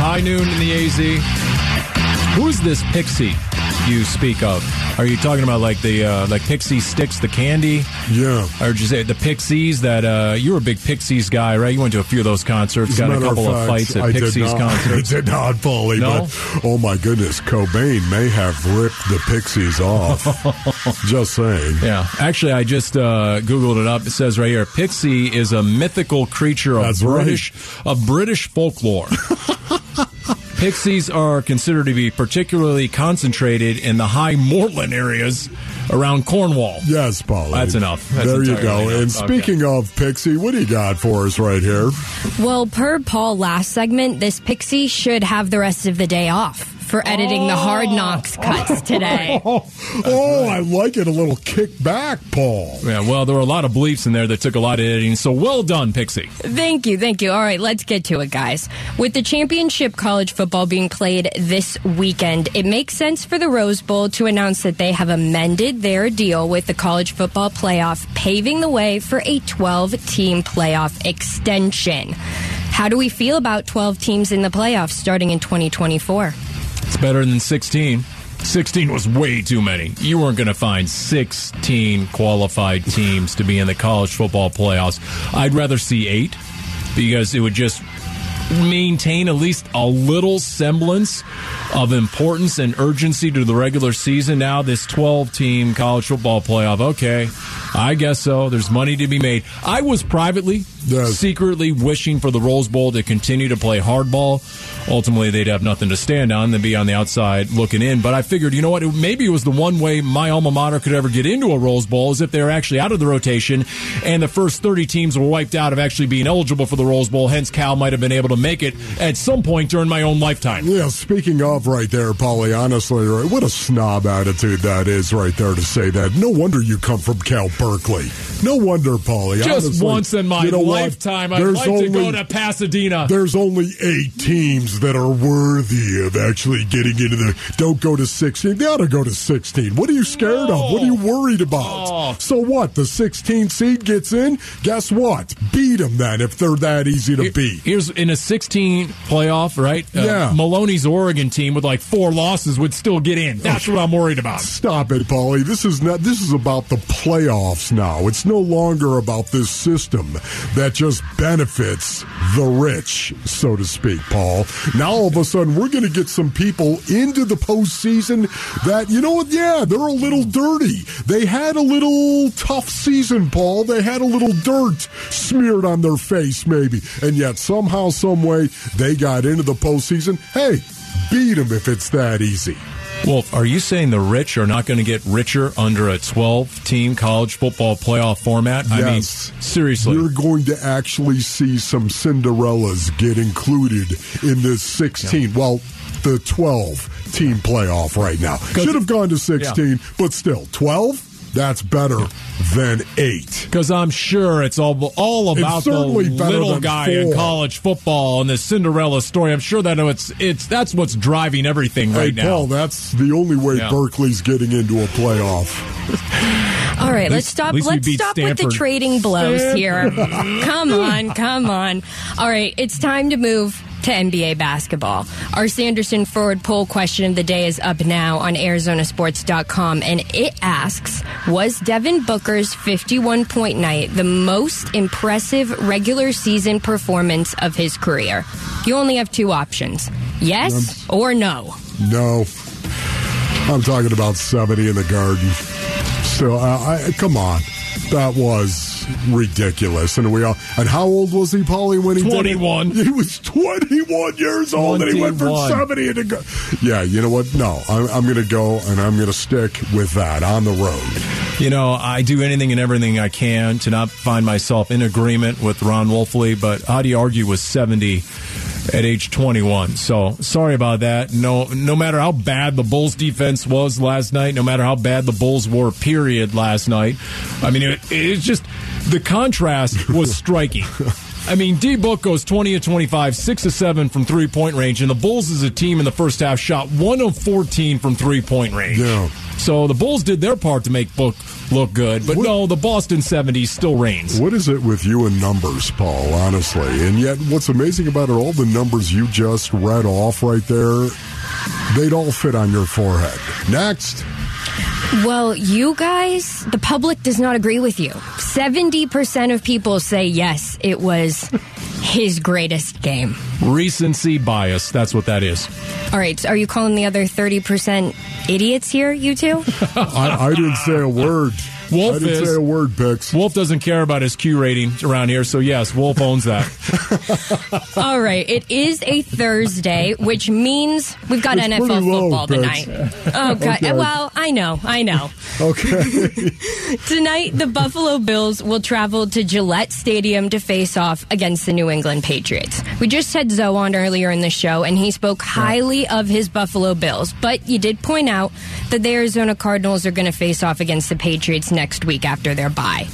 It's high noon in the AZ. Who's this pixie you speak of? Are you talking about like the uh, like pixie sticks, the candy? Yeah. Or just say the pixies that uh, you were a big pixies guy, right? You went to a few of those concerts, As got a couple of, fact, fights at I pixies concerts. I did not, Paulie. No? But, oh my goodness, Cobain may have ripped the Pixies off. Just saying. Yeah, actually, I just uh, googled it up. It says right here, pixie is a mythical creature of That's right. British of British folklore. Pixies are considered to be particularly concentrated in the high moorland areas around Cornwall. Yes, Paul. That's enough. That's there you go. enough. And speaking of Pixie, what do you got for us right here? Well, per Paul last segment, this pixie should have the rest of the day off for editing the hard knocks oh. cuts today. Oh, oh I like it. A little kick back, Paul. Yeah, well, there were a lot of bleeps in there that took a lot of editing. So well done, Pixie. Thank you, thank you. All right, let's get to it, guys. With the championship college football being played this weekend, it makes sense for the Rose Bowl to announce that they have amended their deal with the college football playoff, paving the way for a 12 team playoff extension. How do we feel about 12 teams in the playoffs starting in 2024? It's better than 16. 16 was way too many. You weren't going to find 16 qualified teams to be in the college football playoffs. I'd rather see eight because it would just maintain at least a little semblance of importance and urgency to the regular season. Now, this 12 team college football playoff, okay, I guess so. There's money to be made. I was privately, Yes. secretly wishing for the Rose Bowl to continue to play hardball. Ultimately, they'd have nothing to stand on than be on the outside looking in. But I figured, you know what? It, maybe it was the one way my alma mater could ever get into a Rose Bowl is if they were actually out of the rotation and the first 30 teams were wiped out of actually being eligible for the Rose Bowl. Hence, Cal might have been able to make it at some point during my own lifetime. Yeah, speaking of right there, Polly, honestly, right, what a snob attitude that is right there to say that. No wonder you come from Cal Berkeley. No wonder, Paulie. Just honestly. once in my You know lifetime, I'd like to go to Pasadena. There's only eight teams that are worthy of actually getting into the. Don't go to 16. They ought to go to 16. What are you scared of? What are you worried about? Oh. So what? The 16 seed gets in? Guess what? Beat them then if they're that easy to beat. Here's in a 16 playoff, right? Uh, Yeah. Maloney's Oregon team with like four losses would still get in. That's what I'm worried about. Stop it, Paulie. This is not. This is about the playoffs now. It's no longer about this system that just benefits the rich, so to speak, Paul. Now all of a sudden we're going to get some people into the postseason that you know what? Yeah, they're a little dirty. They had a little tough season, Paul. They had a little dirt smeared on their face, maybe, and yet somehow, some way, they got into the postseason. Hey. Beat them if it's that easy. Wolf, are you saying the rich are not going to get richer under a 12 team college football playoff format? I mean, seriously. You're going to actually see some Cinderellas get included in this 16. Well, the 12 team playoff right now. Should have gone to 16, but still, 12? That's better than 8. Because I'm sure it's all all about the certainly little than guy in college football and the Cinderella story. I'm sure that it's it's that's what's driving everything right hey, now. Paul, that's the only way Yeah. Berkeley's getting into a playoff. All right, let's stop. at least we Let's beat stop with the trading blows here. come on, come on. All right, it's time to move to NBA basketball. Our Sanderson Ford poll question of the day is up now on ArizonaSports.com, and it asks: Was Devin Booker's 51 point night the most impressive regular season performance of his career? You only have two options: yes or no. No. I'm talking about 70 in the garden. So, uh, I, come on. That was ridiculous. And we all, and how old was he, Paulie, when he did it? 21. He was 21 years old and he went 21. 70 in the. Yeah, you know what? No, I'm, I'm going to go and I'm going to stick with that on the road. You know, I do anything and everything I can to not find myself in agreement with Ron Wolfley, but how do you argue with 70 at age 21. So sorry about that. No, no matter how bad the Bulls defense was last night, no matter how bad the Bulls were, period, last night. I mean, it, it's just the contrast was striking. I mean, D Book goes 20 to 25, 6 to 7 from three point range, and the Bulls as a team in the first half shot 1 of 14 from three point range. Yeah. So the Bulls did their part to make Book look good, but What- no, the Boston 70s still reigns. What is it with you and numbers, Paul, honestly? And yet, what's amazing about it, all the numbers you just read off right there, they'd all fit on your forehead. Next. Well, you guys, the public does not agree with you. 70% of people say yes, it was his greatest game. Recency bias, that's what that is. All right, so are you calling the other 30% idiots here, you two? I, I didn't say a word. Wolf I didn't is. say a word, Bix. Wolf doesn't care about his Q rating around here, so yes, Wolf owns that. All right, it is a Thursday, which means we've got It's NFL pretty low, football Bix. tonight. Oh, God. Okay. Well, I know, I know. Okay. Tonight, the Buffalo Bills will travel to Gillette Stadium to face off against the New England Patriots. We just had Zoe on earlier in the show, and he spoke highly of his Buffalo Bills. But you did point out that the Arizona Cardinals are going to face off against the Patriots next week after their bye.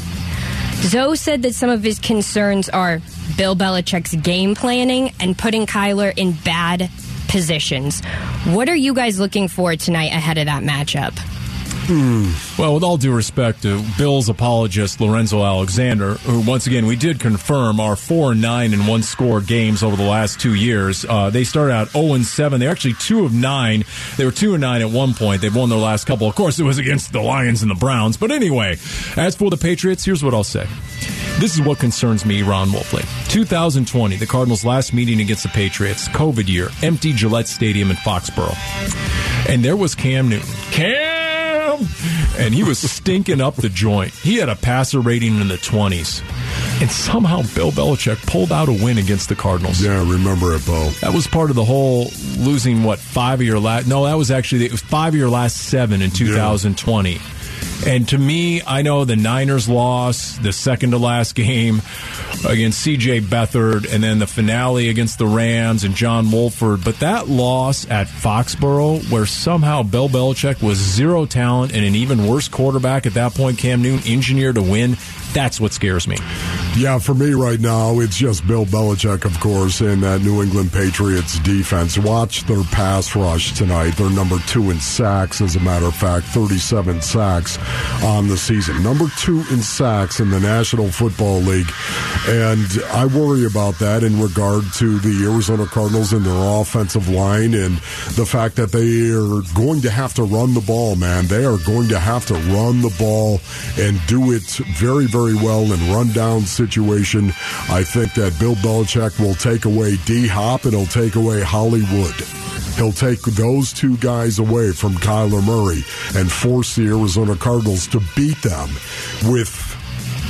Zoe said that some of his concerns are Bill Belichick's game planning and putting Kyler in bad positions. What are you guys looking for tonight ahead of that matchup? Well, with all due respect to Bills apologist Lorenzo Alexander, who once again we did confirm our four nine and one score games over the last two years. Uh, they started out zero and seven. They're actually two of nine. They were two and nine at one point. They've won their last couple. Of course, it was against the Lions and the Browns. But anyway, as for the Patriots, here's what I'll say. This is what concerns me, Ron Wolfley. 2020, the Cardinals' last meeting against the Patriots, COVID year, empty Gillette Stadium in Foxborough. And there was Cam Newton. Cam! And he was stinking up the joint. He had a passer rating in the 20s. And somehow Bill Belichick pulled out a win against the Cardinals. yeah, remember it, Bo. That was part of the whole losing what five of your last. No, that was actually it was five of your last seven in 2020. And to me, I know the Niners loss, the second to last game against C.J. Beathard, and then the finale against the Rams and John Wolford. But that loss at Foxborough, where somehow Bill Belichick was zero talent and an even worse quarterback at that point, Cam Newton engineered a win. That's what scares me. Yeah, for me right now, it's just Bill Belichick, of course, and that New England Patriots defense. Watch their pass rush tonight. They're number two in sacks, as a matter of fact, 37 sacks on the season. Number two in sacks in the National Football League. And I worry about that in regard to the Arizona Cardinals and their offensive line and the fact that they are going to have to run the ball, man. They are going to have to run the ball and do it very, very well in run down situation. I think that Bill Belichick will take away D Hop and he'll take away Hollywood. He'll take those two guys away from Kyler Murray and force the Arizona Cardinals to beat them with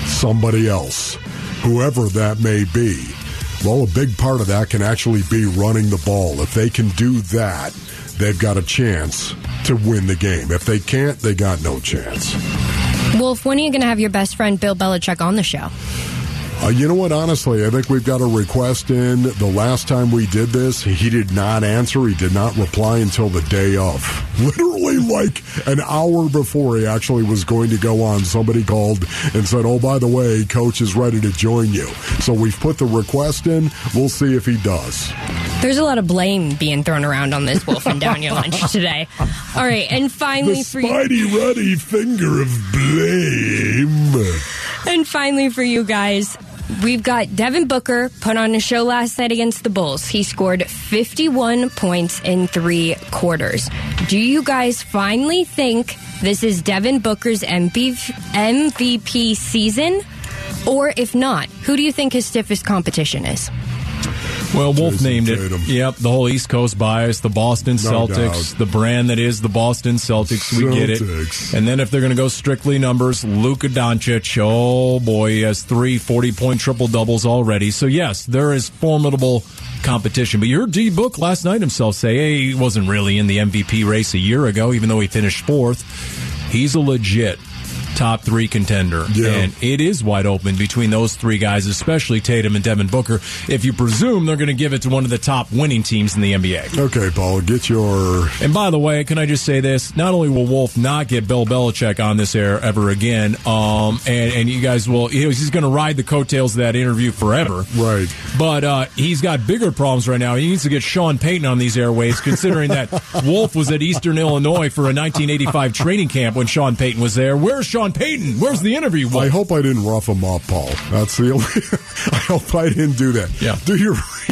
somebody else, whoever that may be. Well, a big part of that can actually be running the ball. If they can do that, they've got a chance to win the game. If they can't, they got no chance. Wolf, when are you going to have your best friend Bill Belichick on the show? Uh, you know what? Honestly, I think we've got a request in. The last time we did this, he did not answer. He did not reply until the day of. Literally, like an hour before he actually was going to go on, somebody called and said, Oh, by the way, coach is ready to join you. So we've put the request in. We'll see if he does. There's a lot of blame being thrown around on this Wolf and Down Your Lunch today. All right, and The finally for you, Spidey Ready finger of blame. and finally for you guys, we've got Devin Booker put on a show last night against the Bulls. He scored 51 points in three quarters. Do you guys finally think this is Devin Booker's MVP season? Or if not, who do you think his stiffest competition is? Well, Wolf Jason named it. Tatum. Yep, the whole East Coast bias, the Boston No Celtics, doubt. the brand that is the Boston Celtics. We get it. And then if they're going to go strictly numbers, Luka Doncic, oh boy, he has three 40 point triple doubles already. So, yes, there is formidable competition. But you heard D Book last night himself say, hey, he wasn't really in the MVP race a year ago, even though he finished fourth. He's a legit top three contender. Yeah. And it is wide open between those three guys, especially Tatum and Devin Booker, if you presume they're going to give it to one of the top winning teams in the NBA. Okay, Paul, get your. And by the way, can I just say this? Not only will Wolf not get Bill Belichick on this air ever again, um, and, and you guys will, he's going to ride the coattails of that interview forever. Right. But uh, he's got bigger problems right now. He needs to get Sean Payton on these airways, considering that Wolf was at Eastern Illinois for a 1985 training camp when Sean Payton was there. Where's Sean Payton? Where's the interview? Wolf? I hope I didn't rough him up, Paul. That's the only. I hope I didn't do that. Yeah. Do your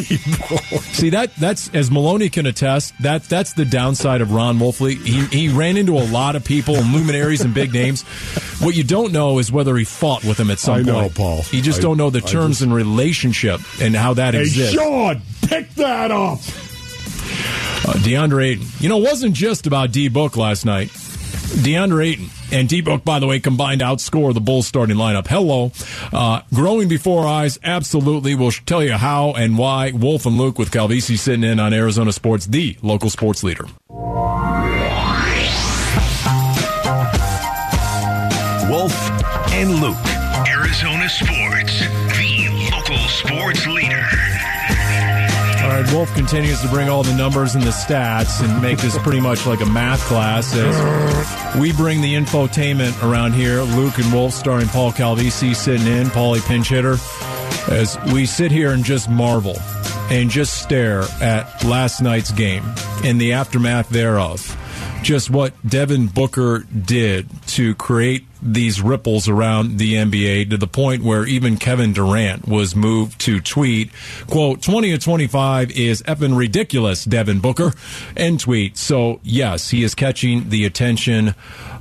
See that that's as Maloney can attest. That that's the downside of Ron Wolfley. He he ran into a lot of people, luminaries and big names. What you don't know is whether he fought with them at some I know, point. Paul. You just I- don't know the I terms just- and relationship and how that Hey, exists. Sean, pick that up. Uh, DeAndre Ayton. You know, it wasn't just about D Book last night. DeAndre Ayton and D Book, by the way, combined outscore the Bulls starting lineup. Hello. Uh, growing before our eyes, absolutely. We'll tell you how and why. Wolf and Luke with Calvisi sitting in on Arizona Sports, the local sports leader. Wolf and Luke. Arizona Sports, the local sports leader. All right, Wolf continues to bring all the numbers and the stats and make this pretty much like a math class as we bring the infotainment around here. Luke and Wolf starring Paul Calvisi sitting in, Paulie pinch hitter, as we sit here and just marvel and just stare at last night's game and the aftermath thereof. Just what Devin Booker did to create these ripples around the NBA to the point where even Kevin Durant was moved to tweet, quote, 20 to 25 is effing ridiculous, Devin Booker, end tweet. So, yes, he is catching the attention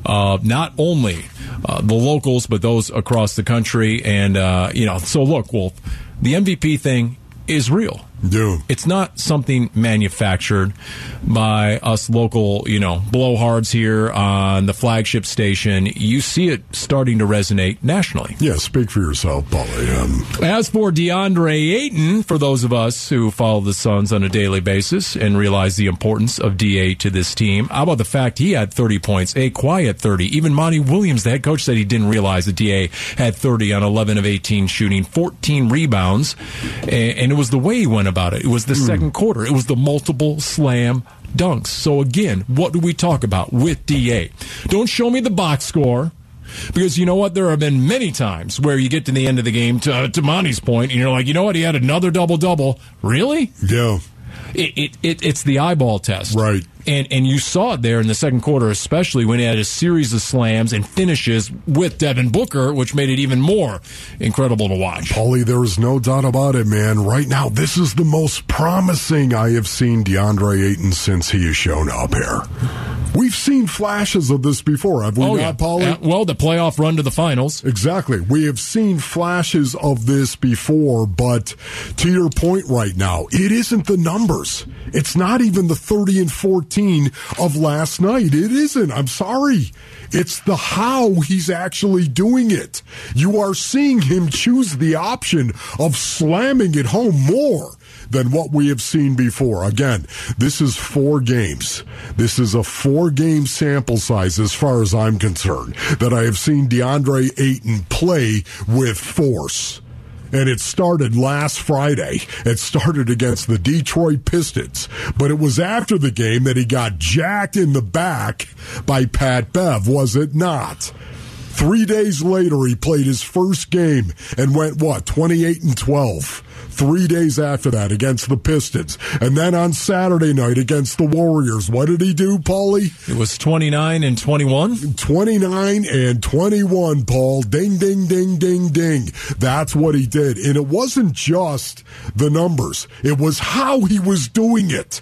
of not only uh, the locals, but those across the country. And, uh, you know, so look, Wolf, the MVP thing is real. Dude. It's not something manufactured by us local, you know, blowhards here on the flagship station. You see it starting to resonate nationally. Yeah, speak for yourself, Paulie. Um, As for DeAndre Ayton, for those of us who follow the Suns on a daily basis and realize the importance of DA to this team, how about the fact he had 30 points, a quiet 30. Even Monty Williams, the head coach, said he didn't realize that DA had 30 on 11 of 18 shooting, 14 rebounds, and, and it was the way he went about it. It was the hmm. second quarter. It was the multiple slam dunks. So again, what do we talk about with DA? Don't show me the box score. Because you know what? There have been many times where you get to the end of the game, to, to Monty's point, and you're like, you know what? He had another double double. Really? yeah. It, it, it, it's the eyeball test. Right. And, and you saw it there in the second quarter, especially when he had a series of slams and finishes with Devin Booker, which made it even more incredible to watch. Paulie, there is no doubt about it, man. Right now, this is the most promising I have seen DeAndre Ayton since he has shown up here. We've seen flashes of this before, have we oh, not, yeah. Paulie? Uh, well, the playoff run to the finals. Exactly. We have seen flashes of this before, but to your point right now, it isn't the numbers. It's not even the 30 and 14 of last night. It isn't. I'm sorry. It's the how he's actually doing it. You are seeing him choose the option of slamming it home more than what we have seen before. Again, this is four games. This is a four game sample size as far as I'm concerned that I have seen DeAndre Ayton play with force. And it started last Friday. It started against the Detroit Pistons. But it was after the game that he got jacked in the back by Pat Bev, was it not? Three days later, he played his first game and went, what, 28 and 12. Three days after that against the Pistons. And then on Saturday night against the Warriors, what did he do, Paulie? It was 29 and 21. 29 and 21, Paul. Ding, ding, ding, ding, ding. That's what he did. And it wasn't just the numbers, it was how he was doing it.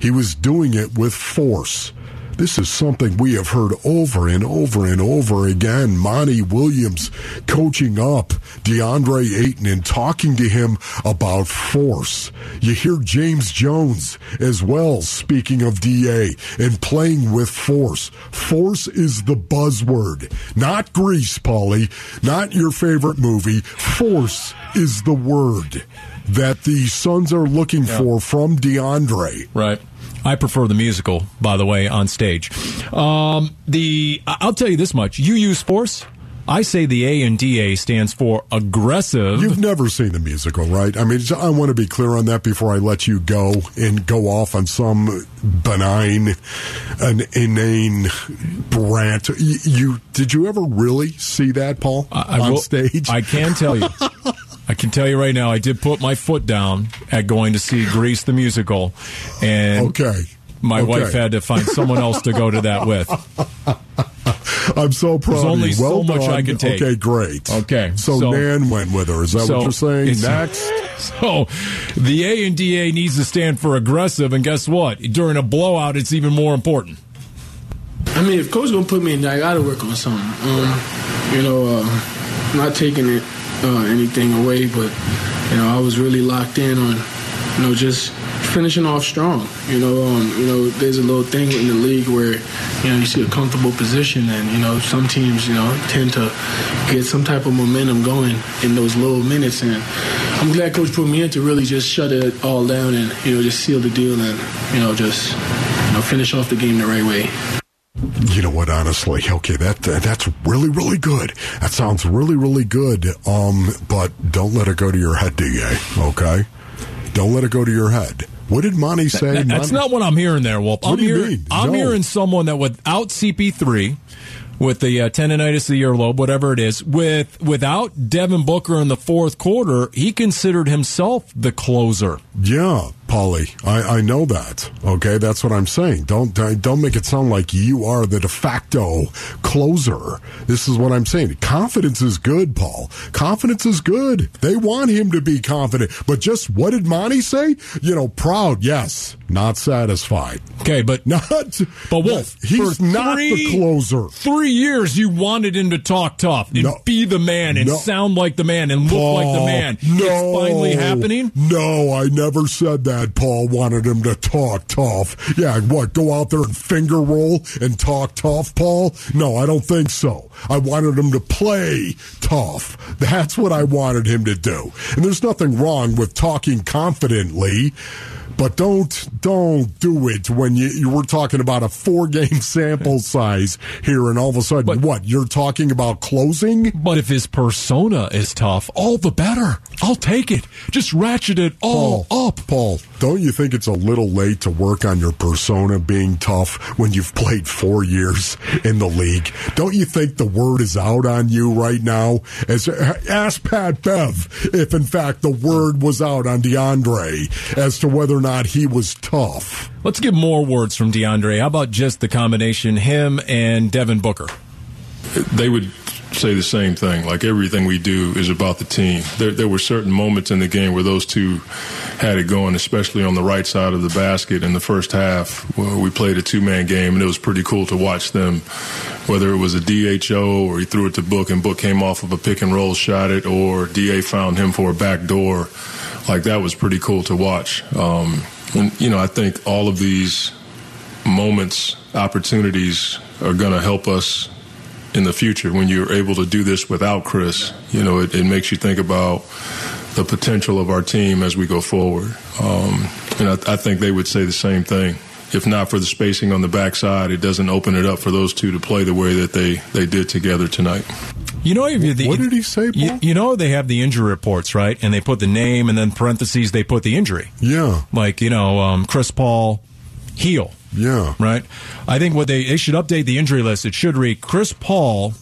He was doing it with force. This is something we have heard over and over and over again. Monty Williams coaching up DeAndre Ayton and talking to him about force. You hear James Jones as well speaking of DA and playing with force. Force is the buzzword, not grease, Polly, not your favorite movie. Force is the word that the Suns are looking for from DeAndre. Right. I prefer the musical, by the way, on stage. Um, the I'll tell you this much: you use force, I say the A and DA stands for aggressive. You've never seen the musical, right? I mean, I want to be clear on that before I let you go and go off on some benign, an inane rant. You, you did you ever really see that, Paul, I, I on will, stage? I can tell you. I can tell you right now, I did put my foot down at going to see Grease the musical, and okay. my Okay. wife had to find someone else to go to that with. I'm so proud There's of only you. so Well much done. I can take. Okay, great. Okay, So, so- Nan went with her. Is that So, what you're saying? it's- Next. So the A and DA needs to stand for aggressive, and guess what? During a blowout, it's even more important. I mean, if coach gonna put me in I gotta work on something. Um, you know, uh, not taking it uh, anything away, but you know, I was really locked in on, you know, just finishing off strong. You know, um, you know, there's a little thing in the league where, you know, you see a comfortable position, and you know, some teams, you know, tend to get some type of momentum going in those little minutes, and I'm glad coach put me in to really just shut it all down and you know, just seal the deal and you know, just you know, finish off the game the right way. You know what? Honestly, okay, that that's really really good. That sounds really really good. Um, but don't let it go to your head, Da. Okay, don't let it go to your head. What did Monty say? That- that's Monty- not what I'm hearing there, Wolf. I'm do you hearing, mean? I'm No. hearing someone that without CP3, with the uh, tendonitis of the earlobe, whatever it is, with without Devin Booker in the fourth quarter, he considered himself the closer. Yeah, Polly, I, I know that. Okay, that's what I'm saying. Don't don't make it sound like you are the de facto closer. This is what I'm saying. Confidence is good, Paul. Confidence is good. They want him to be confident. But just what did Monty say? You know, proud, yes. Not satisfied. Okay, but Not. But Wolf, he's for not three- the closer. Three years you wanted him to talk tough and No. be the man and No. sound like the man and look like the man. No, It's finally happening. No, I never said that. Paul wanted him to talk tough. Yeah, what? Go out there and finger roll and talk tough, Paul? No, I don't think so. I wanted him to play tough. That's what I wanted him to do. And there's nothing wrong with talking confidently. But don't don't do it when you you were talking about a four game sample size here, and all of a sudden, But- what you're talking about closing? But if his persona is tough, all the better. I'll take it. Just ratchet it all Paul, up. Paul, don't you think it's a little late to work on your persona being tough when you've played four years in the league? Don't you think the word is out on you right now? As ask Pat Bev if in fact the word was out on DeAndre as to whether or not he was tough. Let's get more words from DeAndre. How about just the combination him and Devin Booker? they would say the same thing. Like everything we do is about the team. There, there were certain moments in the game where those two had it going, especially on the right side of the basket in the first half. Where we played a two-man game, and it was pretty cool to watch them. Whether it was a DHO or he threw it to Book, and Book came off of a pick and roll, shot it, or Da found him for a back door. Like that was pretty cool to watch. Um, and you know, I think all of these moments, opportunities are going to help us in the future when you're able to do this without Chris. You know, it, it makes you think about the potential of our team as we go forward. Um, and I, I think they would say the same thing. If not for the spacing on the backside, it doesn't open it up for those two to play the way that they, they did together tonight. You know, if you- the, What did he say, You, you know, they have the injury reports, right? And they put the name and then parentheses, they put the injury. Yeah, Like, you know, um, Chris Paul, heel, yeah. right? I think what they, they should update the injury list. It should read Chris Paul,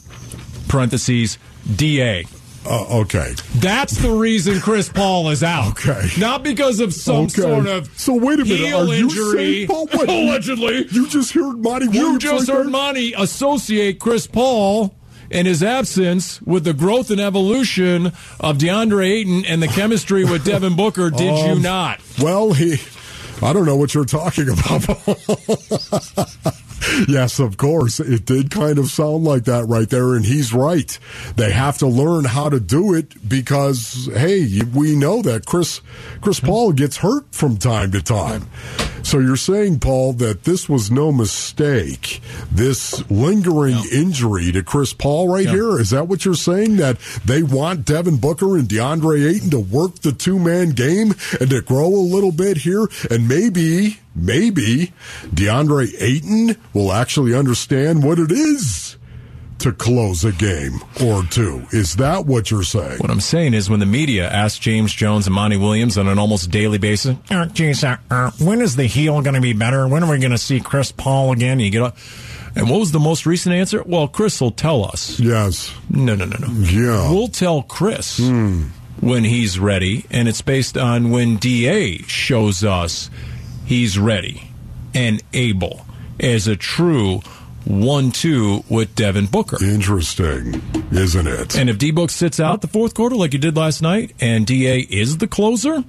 parentheses, DA. Uh, okay. That's the reason Chris Paul is out. Okay. Not because of some Okay. sort of So wait a minute. heel Are you injury. saying, Paul, what? Allegedly. You just heard Monty You Williams just right heard there? Monty associate Chris Paul and his absence with the growth and evolution of DeAndre Ayton and the chemistry with Devin Booker. Did you Um, not? Well, he. I don't know what you're talking about. yes, of course. It did kind of sound like that right there, and he's right. They have to learn how to do it because, hey, we know that Chris Chris Paul gets hurt from time to time. So you're saying, Paul, that this was no mistake. This lingering injury to Chris Paul right here, is that what you're saying? That they want Devin Booker and DeAndre Ayton to work the two man game and to grow a little bit here? And maybe, maybe DeAndre Ayton will actually understand what it is to close a game or two. Is that what you're saying? What I'm saying is when the media asks James Jones and Monty Williams on an almost daily basis, geez, uh, uh, when is the heel going to be better? When are we going to see Chris Paul again? You get up. And what was the most recent answer? Well, Chris will tell us. Yes. No, no, no, no. Yeah. We'll tell Chris when he's ready, and it's based on when DA shows us he's ready and able as a true one-two with Devin Booker. Interesting, isn't it? And if D Book sits out the fourth quarter like he did last night, and DA is the closer,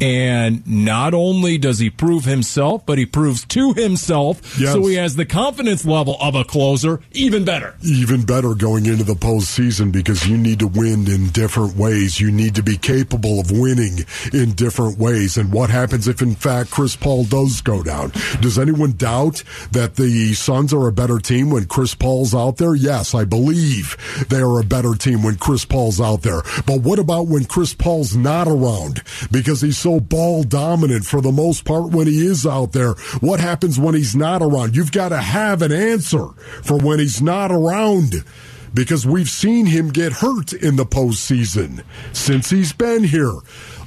and not only does he prove himself, but he proves to himself, Yes. so he has the confidence level of a closer, even better. even better going into the postseason because you need to win in different ways. You need to be capable of winning in different ways. And what happens if, in fact, Chris Paul does go down? Does anyone doubt that the Suns are a better team when Chris Paul's out there? Yes, I believe they are a better team when Chris Paul's out there. But what about when Chris Paul's not around? Because he's so ball dominant for the most part when he is out there. What happens when he's not around? You've got to have an answer for when he's not around because we've seen him get hurt in the postseason since he's been here,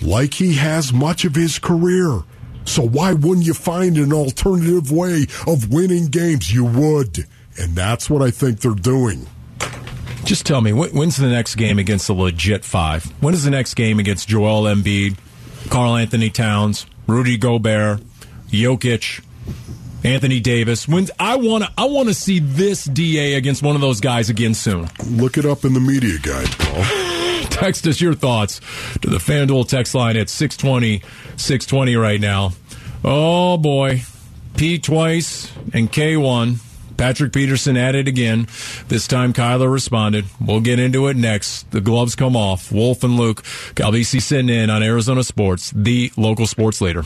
like he has much of his career. So why wouldn't you find an alternative way of winning games? You would. And that's what I think they're doing. Just tell me, when's the next game against the legit five? When is the next game against Joel Embiid, Karl-Anthony Towns, Rudy Gobert, Jokic, Anthony Davis? When I want to, I want to see this DA against one of those guys again soon. Look it up in the media guide, Paul. Text us your thoughts to the FanDuel text line at 620, 620 right now. Oh boy, P twice and K1. Patrick Peterson at it again. This time Kyler responded. We'll get into it next. The gloves come off. Wolf and Luke. Calvisi sitting in on Arizona Sports, the local sports leader.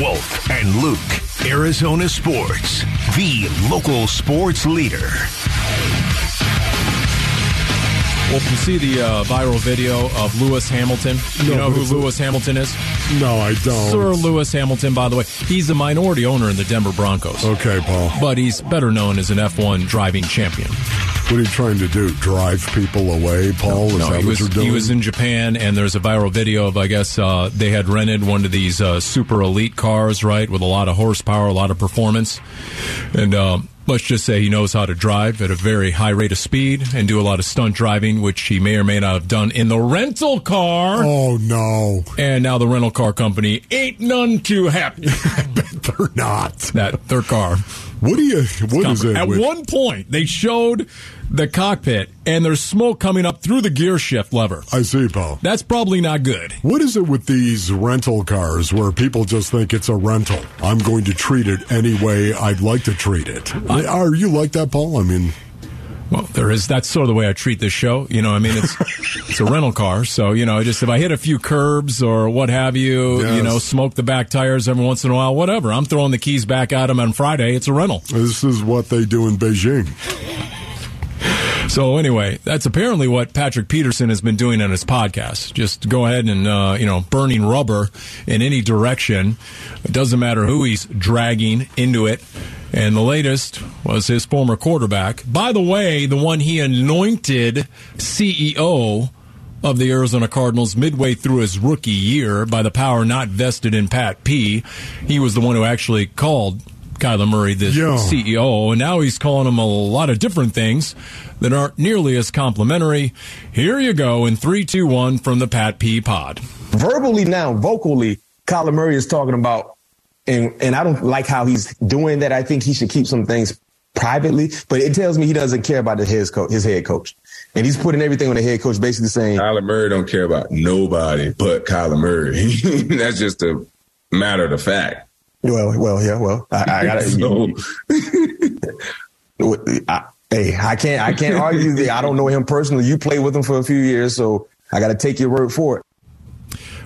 Wolf and Luke, Arizona Sports, the local sports leader. Wolf, you see the uh, viral video of Lewis Hamilton? You No, know who Lewis Hamilton is? No, I don't. Sir Lewis Hamilton, by the way. He's a minority owner in the Denver Broncos. Okay, Paul. But he's better known as an F1 driving champion. What are you trying to do? Drive people away, Paul? No, that he was he was in Japan, and there's a viral video of I guess uh, they had rented one of these uh, super elite cars, right, with a lot of horsepower, a lot of performance, and um, let's just say he knows how to drive at a very high rate of speed and do a lot of stunt driving, which he may or may not have done in the rental car. oh no, And now the rental car company ain't none too happy I bet they're not. that their car. What do you? What is it? At with- one point, they showed the cockpit, and there's smoke coming up through the gear shift lever. I see, Paul. That's probably not good. What is it with these rental cars where people just think it's a rental? I'm going to treat it any way I'd like to treat it. Are you like that, Paul? I mean, Well, there is. That's sort of the way I treat this show. You know, I mean, it's it's a rental car, so you know, just if I hit a few curbs or what have you, Yes. you know, smoke the back tires every once in a while, whatever. I'm throwing the keys back at them on Friday. It's a rental. this is what they do in Beijing. So anyway, that's apparently what Patrick Peterson has been doing on his podcast. Just go ahead and uh, you know, burning rubber in any direction. It doesn't matter who he's dragging into it. And the latest was his former quarterback. By the way, the one he anointed CEO of the Arizona Cardinals midway through his rookie year by the power not vested in Pat P. He was the one who actually called Kyler Murray the Yeah. CEO, and now he's calling him a lot of different things that aren't nearly as complimentary. Here you go in three, two, one from the Pat P Pod. verbally now, vocally, Kyler Murray is talking about, and and I don't like how he's doing that. I think he should keep some things privately, but it tells me he doesn't care about his head coach, his head coach, and he's putting everything on the head coach, basically saying, Kyler Murray don't care about nobody but Kyler Murray. That's just a matter of the fact. "Well, well, yeah, well, I, I gotta." So I, hey, I can't, I can't argue that I don't know him personally. You played with him for a few years, so I got to take your word for it.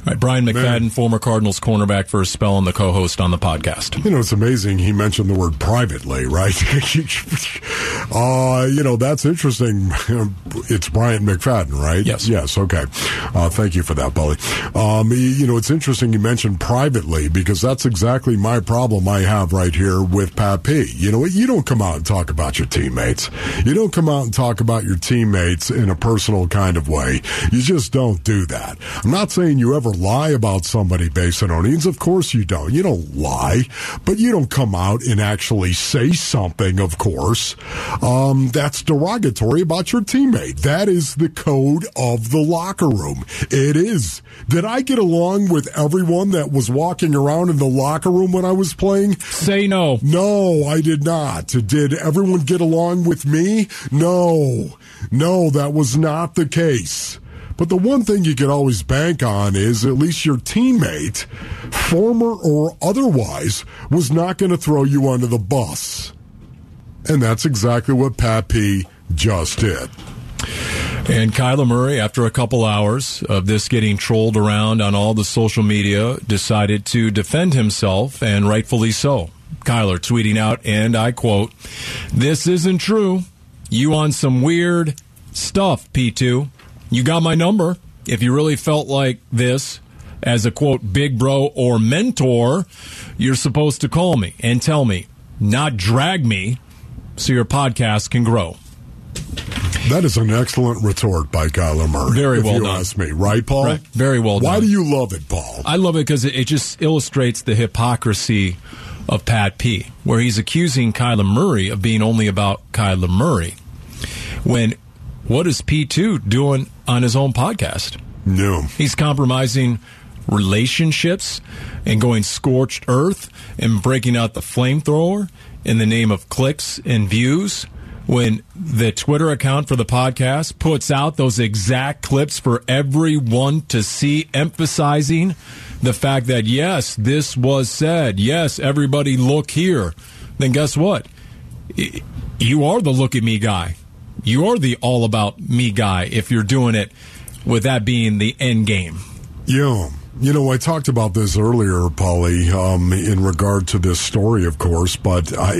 All right, Bryant McFadden, former Cardinals cornerback, for a spell on the co-host on the podcast. You know, it's amazing he mentioned the word privately, right? uh, you know, that's interesting. It's Bryant McFadden, right? Yes. Yes, okay. Uh, thank you for that, Polly. Um, you know, it's interesting you mentioned privately because that's exactly my problem I have right here with Pat P. You know? You don't come out and talk about your teammates. You don't come out and talk about your teammates in a personal kind of way. You just don't do that. I'm not saying you ever lie about somebody based on earnings. Of course you don't. You don't lie, but you don't come out and actually say something, of course, um, that's derogatory about your teammate. That is the code of the locker room. It is. Did I get along with everyone that was walking around in the locker room when I was playing? Say no. No, I did not. Did everyone get along with me? No. No, that was not the case. But the one thing you can always bank on is at least your teammate, former or otherwise, was not going to throw you under the bus. And that's exactly what Pat P just did. And Kyler Murray, after a couple hours of this getting trolled around on all the social media, decided to defend himself, and rightfully so. Kyler tweeting out, and I quote, This isn't true. You on some weird stuff, P2. You got my number. If you really felt like this as a quote, big bro or mentor, you're supposed to call me and tell me, not drag me, so your podcast can grow. That is an excellent retort by Kyler Murray. Very if well you done. ask me, right, Paul? Right. Very well Why done. Why do you love it, Paul? I love it because it, it just illustrates the hypocrisy of Pat P, where he's accusing Kyler Murray of being only about Kyler Murray. When what is P2 doing on his own podcast? No. He's compromising relationships and going scorched earth and breaking out the flamethrower in the name of clicks and views. When the Twitter account for the podcast puts out those exact clips for everyone to see, emphasizing the fact that, yes, this was said. Yes, everybody look here. Then guess what? You are the look at me guy. You are the all about me guy if you're doing it with that being the end game. Yeah. You know, I talked about this earlier, Polly, um, in regard to this story, of course, but I,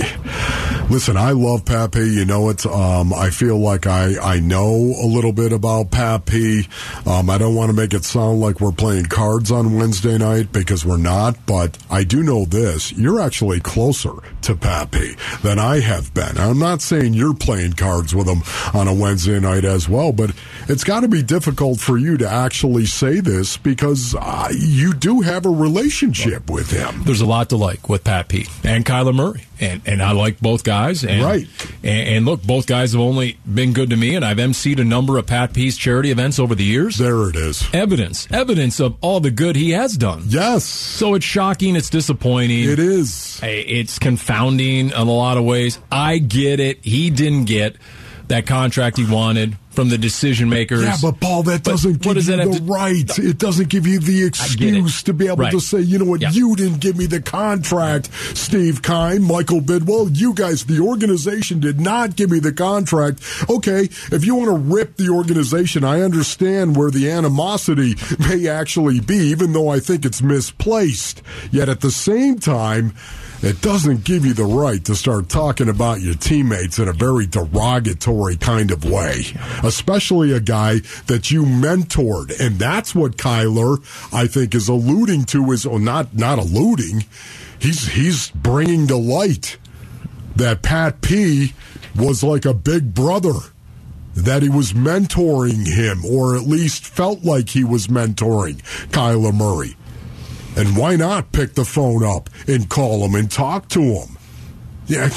listen, I love Pat P. You know it. Um, I feel like I, I know a little bit about Pat P. Um, I don't want to make it sound like we're playing cards on Wednesday night because we're not, but I do know this. You're actually closer to Pat P than I have been. I'm not saying you're playing cards with him on a Wednesday night as well, but it's got to be difficult for you to actually say this because uh, you do have a relationship with him. There's a lot to like with Pat P and Kyler Murray, and and I like both guys. And, Right. And, and look, both guys have only been good to me, and I've emceed a number of Pat P's charity events over the years. There it is. Evidence, evidence of all the good he has done. Yes. So it's shocking. It's disappointing. It is. Eh, it's confounding in a lot of ways. I get it. He didn't get that contract he wanted from the decision makers. Yeah, but Paul, that But doesn't give does you the to- right. It doesn't give you the excuse to be able Right. to say, you know what, Yeah. you didn't give me the contract, Steve Keim, Michael Bidwill. You guys, the organization did not give me the contract. Okay, if you want to rip the organization, I understand where the animosity may actually be, even though I think it's misplaced. Yet at the same time, it doesn't give you the right to start talking about your teammates in a very derogatory kind of way, especially a guy that you mentored. And that's what Kyler, I think, is alluding to is, or not, not alluding. He's, he's bringing to light that Pat P was like a big brother that he was mentoring him, or at least felt like he was mentoring Kyler Murray. And why not pick the phone up and call him and talk to him? Yeah,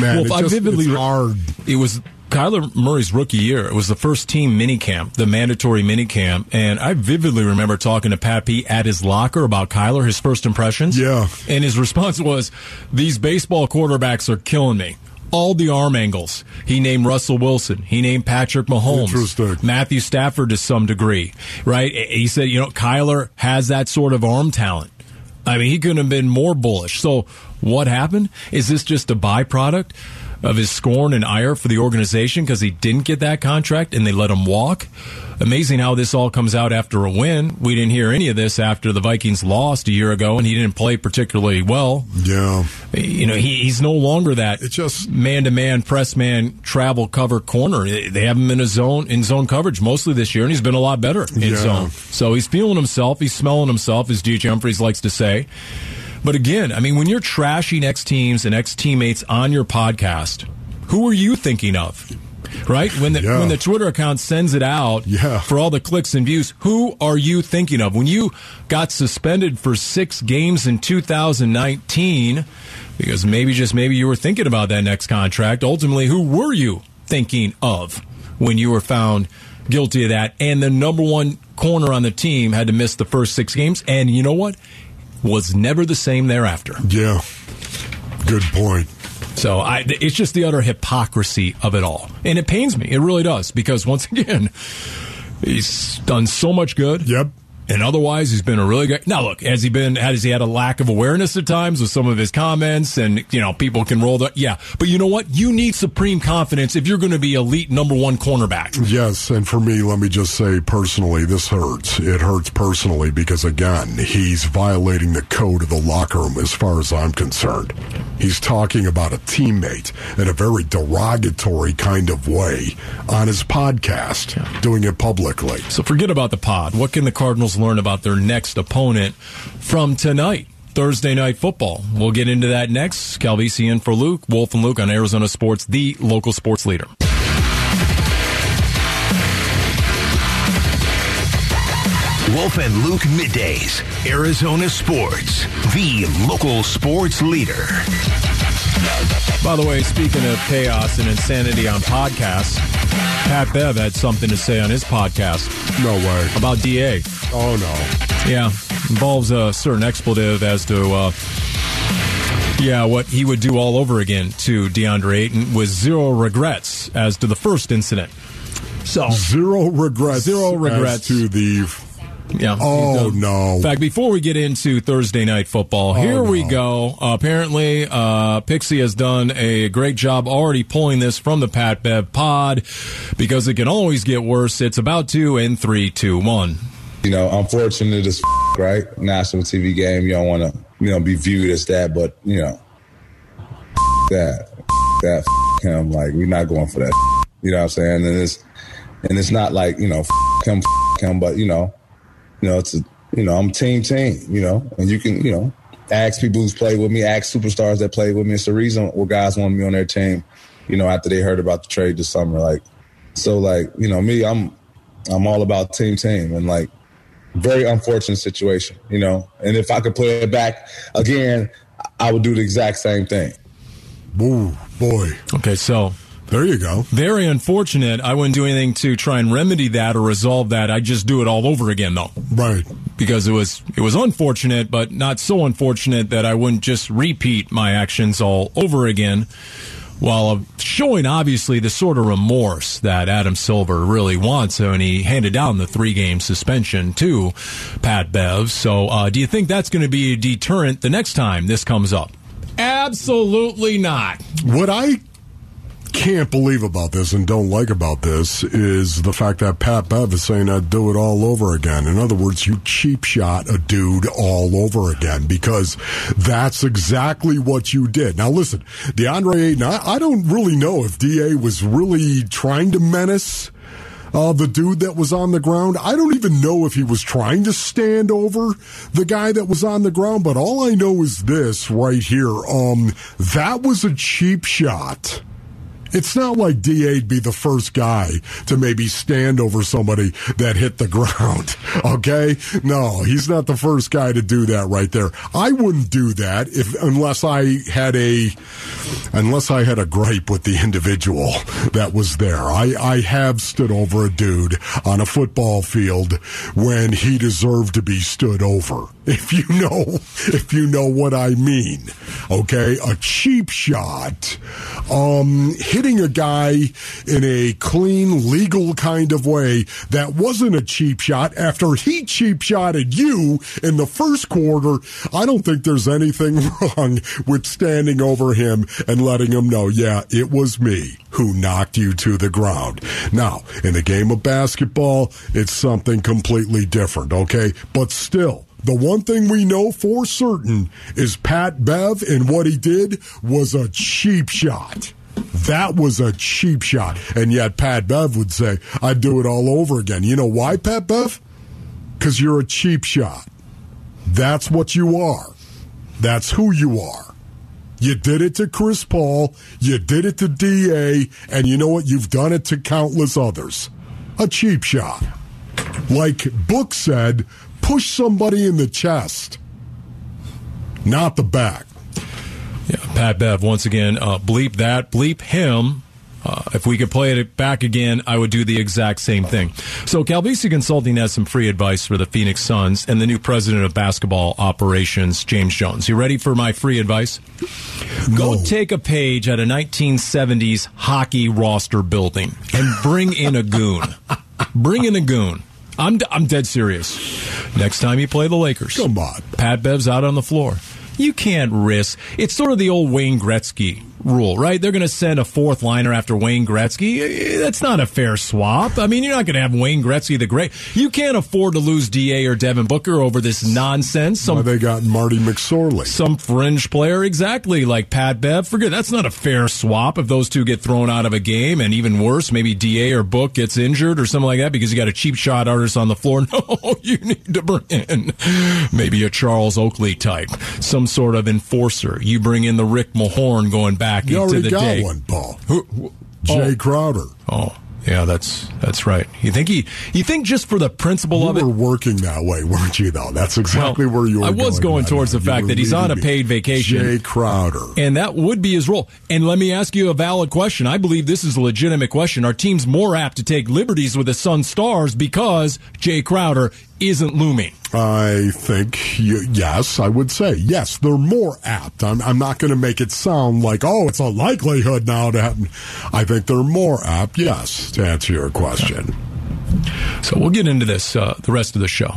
man, Well, I just, vividly it's hard. It was Kyler Murray's rookie year. It was the first team minicamp, the mandatory minicamp, and I vividly remember talking to Pat P at his locker about Kyler, his first impressions. Yeah. and his response was, "These baseball quarterbacks are killing me." All the arm angles. He named Russell Wilson. He named Patrick Mahomes. Matthew Stafford to some degree, right? He said, you know, Kyler has that sort of arm talent. I mean, he couldn't have been more bullish. So, what happened? Is this just a byproduct of his scorn and ire for the organization because he didn't get that contract and they let him walk. Amazing how this all comes out after a win. We didn't hear any of this after the Vikings lost a year ago and he didn't play particularly well. Yeah. You know, he, he's no longer that It just- man to man, press man, travel cover corner. They have him in a zone, in zone coverage mostly this year and he's been a lot better in Yeah. zone. So he's feeling himself. He's smelling himself, as D.J. Humphries likes to say. But again, I mean, when you're trashing ex teams and ex teammates on your podcast, who are you thinking of? Right when the Yeah. when the Twitter account sends it out Yeah. for all the clicks and views, who are you thinking of? When you got suspended for six games in 2019, because maybe just maybe you were thinking about that next contract. Ultimately, who were you thinking of when you were found guilty of that? And the number one corner on the team had to miss the first six games, and you know what? Was never the same thereafter. Yeah. Good point. So I, it's just the utter hypocrisy of it all, and it pains me. It really does because once again, he's done so much good. Yep. And otherwise, he's been a really good. Now, look, has he been? Has he had a lack of awareness at times with some of his comments? And you know, people can roll the yeah. But you know what? You need supreme confidence if you're going to be elite number one cornerback. Yes, and for me, let me just say personally, this hurts. It hurts personally because, again, he's violating the code of the locker room as far as I'm concerned. He's talking about a teammate in a very derogatory kind of way on his podcast, doing it publicly. So forget about the pod. What can the Cardinals learn about their next opponent from tonight? Thursday night football. We'll get into that next. Calvisi in for Luke, Wolf and Luke on Arizona Sports, the local sports leader. Wolf and Luke middays. Arizona Sports, the local sports leader. By the way, speaking of chaos and insanity on podcasts, Pat Bev had something to say on his podcast No way. about DA. Oh, no. Yeah, involves a certain expletive as to, uh, yeah, what he would do all over again to DeAndre Ayton with zero regrets as to the first incident. So, Zero regrets. Zero as regrets. to the. Yeah. Oh, no. In fact, before we get into Thursday night football, here we go. Uh, apparently, uh, Pixie has done a great job already pulling this from the Pat Bev pod because it can always get worse. It's about to in three, two, one. you know, unfortunate as f- right national TV game. You don't want to, you know, be viewed as that, but you know, f- that, f- that him. Like we're not going for that. You know what I'm saying? And it's and it's not like you know him, f- him, but you know, you know, it's a, you know, I'm team team. You know, and you can you know ask people who's played with me, ask superstars that played with me. It's the reason why guys want me on their team. You know, after they heard about the trade this summer, like so, like you know, me, I'm I'm all about team team and like very unfortunate situation, you know. And if I could play it back again, I would do the exact same thing. Ooh, boy. Okay, so There you go. very unfortunate. I wouldn't do anything to try and remedy that or resolve that. I'd just do it all over again, though. Right. because it was it was unfortunate, but not so unfortunate that I wouldn't just repeat my actions all over again. While showing obviously the sort of remorse that Adam Silver really wants, and he handed down the three game suspension to Pat Bev. So, uh, do you think that's going to be a deterrent the next time this comes up? Absolutely not. What I can't believe about this and don't like about this is the fact that Pat Bev is saying I'd do it all over again. In other words, you cheap shot a dude all over again because that's exactly what you did. Now listen, DeAndre Ayton, I, I don't really know if DA was really trying to menace uh, the dude that was on the ground. I don't even know if he was trying to stand over the guy that was on the ground, but all I know is this right here. Um, that was a cheap shot. It's not like DA'd be the first guy to maybe stand over somebody that hit the ground. Okay? No, he's not the first guy to do that right there. I wouldn't do that if unless I had a unless I had a gripe with the individual that was there. I, I have stood over a dude on a football field when he deserved to be stood over. If you know if you know what I mean. Okay, a cheap shot, um, hitting a guy in a clean, legal kind of way that wasn't a cheap shot after he cheap shotted you in the first quarter. I don't think there's anything wrong with standing over him and letting him know, yeah, it was me who knocked you to the ground. Now, in the game of basketball, it's something completely different, okay? But still, the one thing we know for certain is Pat Bev and what he did was a cheap shot. That was a cheap shot. And yet Pat Bev would say, I'd do it all over again. You know why, Pat Bev? Because you're a cheap shot. That's what you are. That's who you are. You did it to Chris Paul, you did it to DA, and you know what? You've done it to countless others. A cheap shot. Like Book said, push somebody in the chest, not the back. Yeah, Pat Bev, once again, uh, bleep that, bleep him. Uh, if we could play it back again, I would do the exact same thing. So, Calvisi Consulting has some free advice for the Phoenix Suns and the new president of basketball operations, James Jones. You ready for my free advice? Go take a page at a 1970s hockey roster building and bring in a goon. bring in a goon. I'm, I'm dead serious. Next time you play the Lakers, come on. Pat Bev's out on the floor. You can't risk. It's sort of the old Wayne Gretzky rule, right? They're going to send a fourth liner after Wayne Gretzky. Eh, eh, that's not a fair swap. I mean, you're not going to have Wayne Gretzky the great. You can't afford to lose Da or Devin Booker over this nonsense. Some, Why they got Marty McSorley, some fringe player, exactly like Pat Bev. Forget that's not a fair swap if those two get thrown out of a game, and even worse, maybe Da or Book gets injured or something like that because you got a cheap shot artist on the floor. No, you need to bring in maybe a Charles Oakley type, some sort of enforcer. You bring in the Rick Mahorn going back you into the got day. one, Paul. Who, who, Jae oh. Crowder. Oh. Yeah, that's that's right. You think he? You think just for the principle you of it? were working that way, weren't you? Though that's exactly well, where you were. I was going, going towards the fact that he's on a paid vacation. Jae Crowder, and that would be his role. And let me ask you a valid question. I believe this is a legitimate question. Are teams more apt to take liberties with the Sun Stars because Jae Crowder isn't looming? I think yes, I would say yes. They're more apt. I'm, I'm not going to make it sound like oh, it's a likelihood now to happen. I think they're more apt. Yes, to answer your question. So we'll get into this uh, the rest of the show.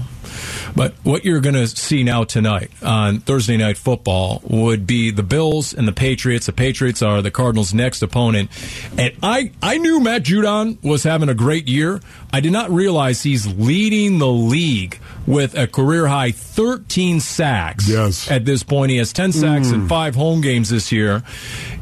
But what you're going to see now tonight on Thursday Night Football would be the Bills and the Patriots. The Patriots are the Cardinals' next opponent. And I, I knew Matt Judon was having a great year. I did not realize he's leading the league with a career high 13 sacks. Yes. At this point, he has 10 sacks mm. in five home games this year.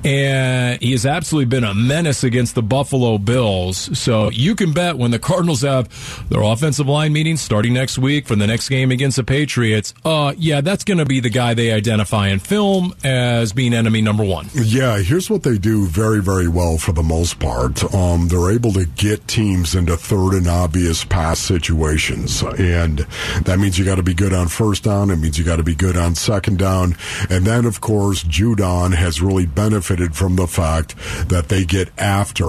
And he has absolutely been a menace against the Buffalo Bills. So you can bet when the Cardinals have their offensive line meeting starting next week for the next game against the Patriots, uh, yeah, that's going to be the guy they identify in film as being enemy number one. Yeah, here's what they do very, very well for the most part. Um, they're able to get teams into third and obvious pass situations. And that means you got to be good on first down. It means you got to be good on second down. And then, of course, Judon has really benefited from the fact that they get after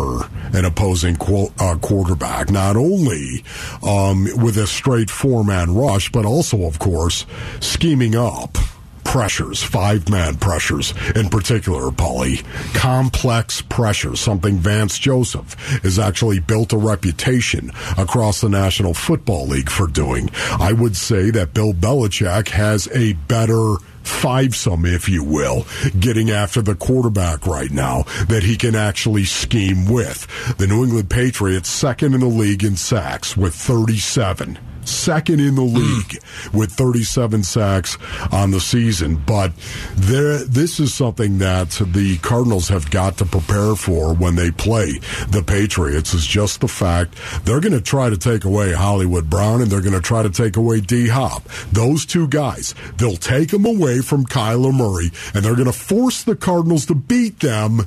an opposing qu- uh, quarterback, not only um, with a straight four man rush, but also, of course, scheming up pressures, five man pressures in particular, Polly. Complex pressures, something Vance Joseph has actually built a reputation across the National Football League for doing. I would say that Bill Belichick has a better fivesome, if you will, getting after the quarterback right now that he can actually scheme with. The New England Patriots, second in the league in sacks with 37 second in the league hmm. with 37 sacks on the season. But there, this is something that the Cardinals have got to prepare for when they play the Patriots. Is just the fact they're going to try to take away Hollywood Brown and they're going to try to take away D Hop. Those two guys, they'll take them away from Kyler Murray and they're going to force the Cardinals to beat them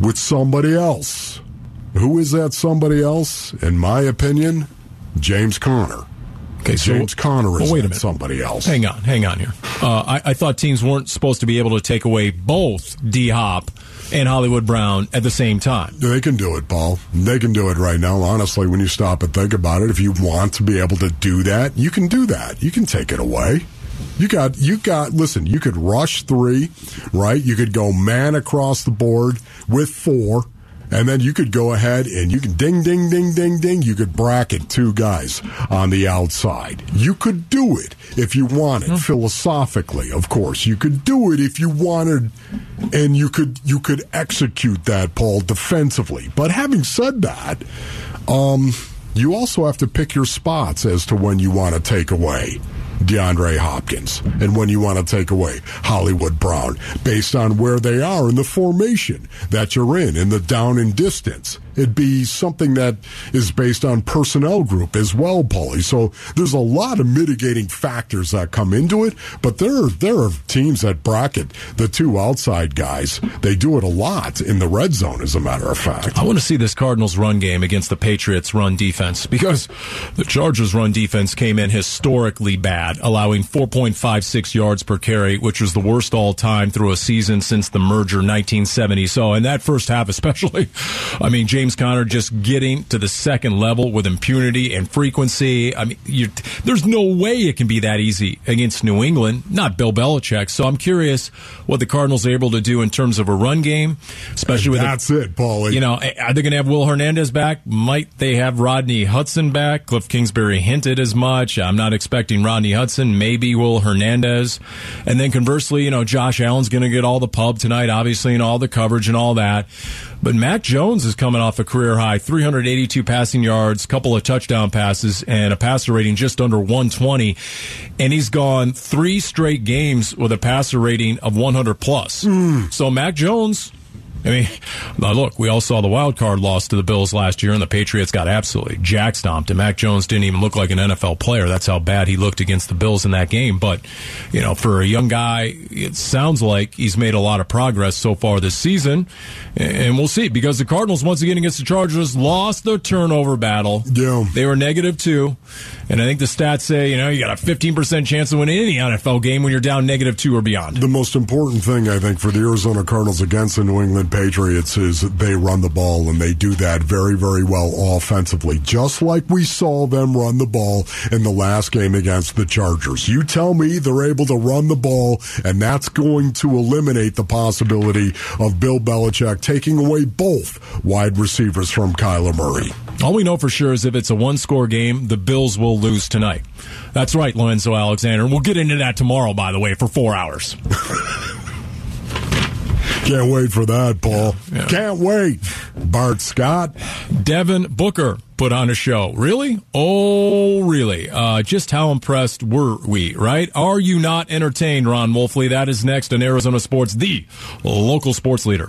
with somebody else. Who is that somebody else? In my opinion, James Conner. Okay, so James Conner is well, wait a minute. somebody else. Hang on, hang on here. Uh, I, I, thought teams weren't supposed to be able to take away both D Hop and Hollywood Brown at the same time. They can do it, Paul. They can do it right now. Honestly, when you stop and think about it, if you want to be able to do that, you can do that. You can take it away. You got you got listen, you could rush 3, right? You could go man across the board with 4 and then you could go ahead and you can ding, ding, ding, ding, ding. You could bracket two guys on the outside. You could do it if you wanted, philosophically, of course. You could do it if you wanted, and you could you could execute that, Paul, defensively. But having said that, um, you also have to pick your spots as to when you want to take away. DeAndre Hopkins and when you want to take away Hollywood Brown based on where they are in the formation that you're in, in the down and distance. It'd be something that is based on personnel group as well, Paulie. So there's a lot of mitigating factors that come into it, but there are, there are teams that bracket the two outside guys. They do it a lot in the red zone, as a matter of fact. I want to see this Cardinals run game against the Patriots run defense because the Chargers run defense came in historically bad, allowing 4.56 yards per carry, which was the worst all time through a season since the merger 1970. So in that first half, especially, I mean, James Conner just getting to the second level with impunity and frequency. I mean, you, there's no way it can be that easy against New England, not Bill Belichick. So I'm curious what the Cardinals are able to do in terms of a run game, especially with that's it, Paulie. You know, are they going to have Will Hernandez back? Might they have Rodney Hudson back? Cliff Kingsbury hinted as much. I'm not expecting Rodney Hudson. Maybe Will Hernandez, and then conversely, you know, Josh Allen's going to get all the pub tonight, obviously, and all the coverage and all that. But Mac Jones is coming off a career high 382 passing yards, couple of touchdown passes, and a passer rating just under 120. And he's gone three straight games with a passer rating of 100 plus. Mm. So Mac Jones. I mean, look, we all saw the wild card loss to the Bills last year, and the Patriots got absolutely jack stomped. And Mac Jones didn't even look like an NFL player. That's how bad he looked against the Bills in that game. But, you know, for a young guy, it sounds like he's made a lot of progress so far this season. And we'll see because the Cardinals, once again against the Chargers, lost the turnover battle. Yeah. They were negative two. And I think the stats say, you know, you got a 15% chance of winning any NFL game when you're down negative two or beyond. The most important thing, I think, for the Arizona Cardinals against the New England Patriots is they run the ball and they do that very, very well offensively, just like we saw them run the ball in the last game against the Chargers. You tell me they're able to run the ball, and that's going to eliminate the possibility of Bill Belichick taking away both wide receivers from Kyler Murray. All we know for sure is if it's a one score game, the Bills will lose tonight. That's right, Lorenzo Alexander. We'll get into that tomorrow, by the way, for four hours. Can't wait for that, Paul. Yeah, yeah. Can't wait. Bart Scott. Devin Booker put on a show. Really? Oh, really? Uh, just how impressed were we, right? Are you not entertained, Ron Wolfley? That is next on Arizona Sports, the local sports leader.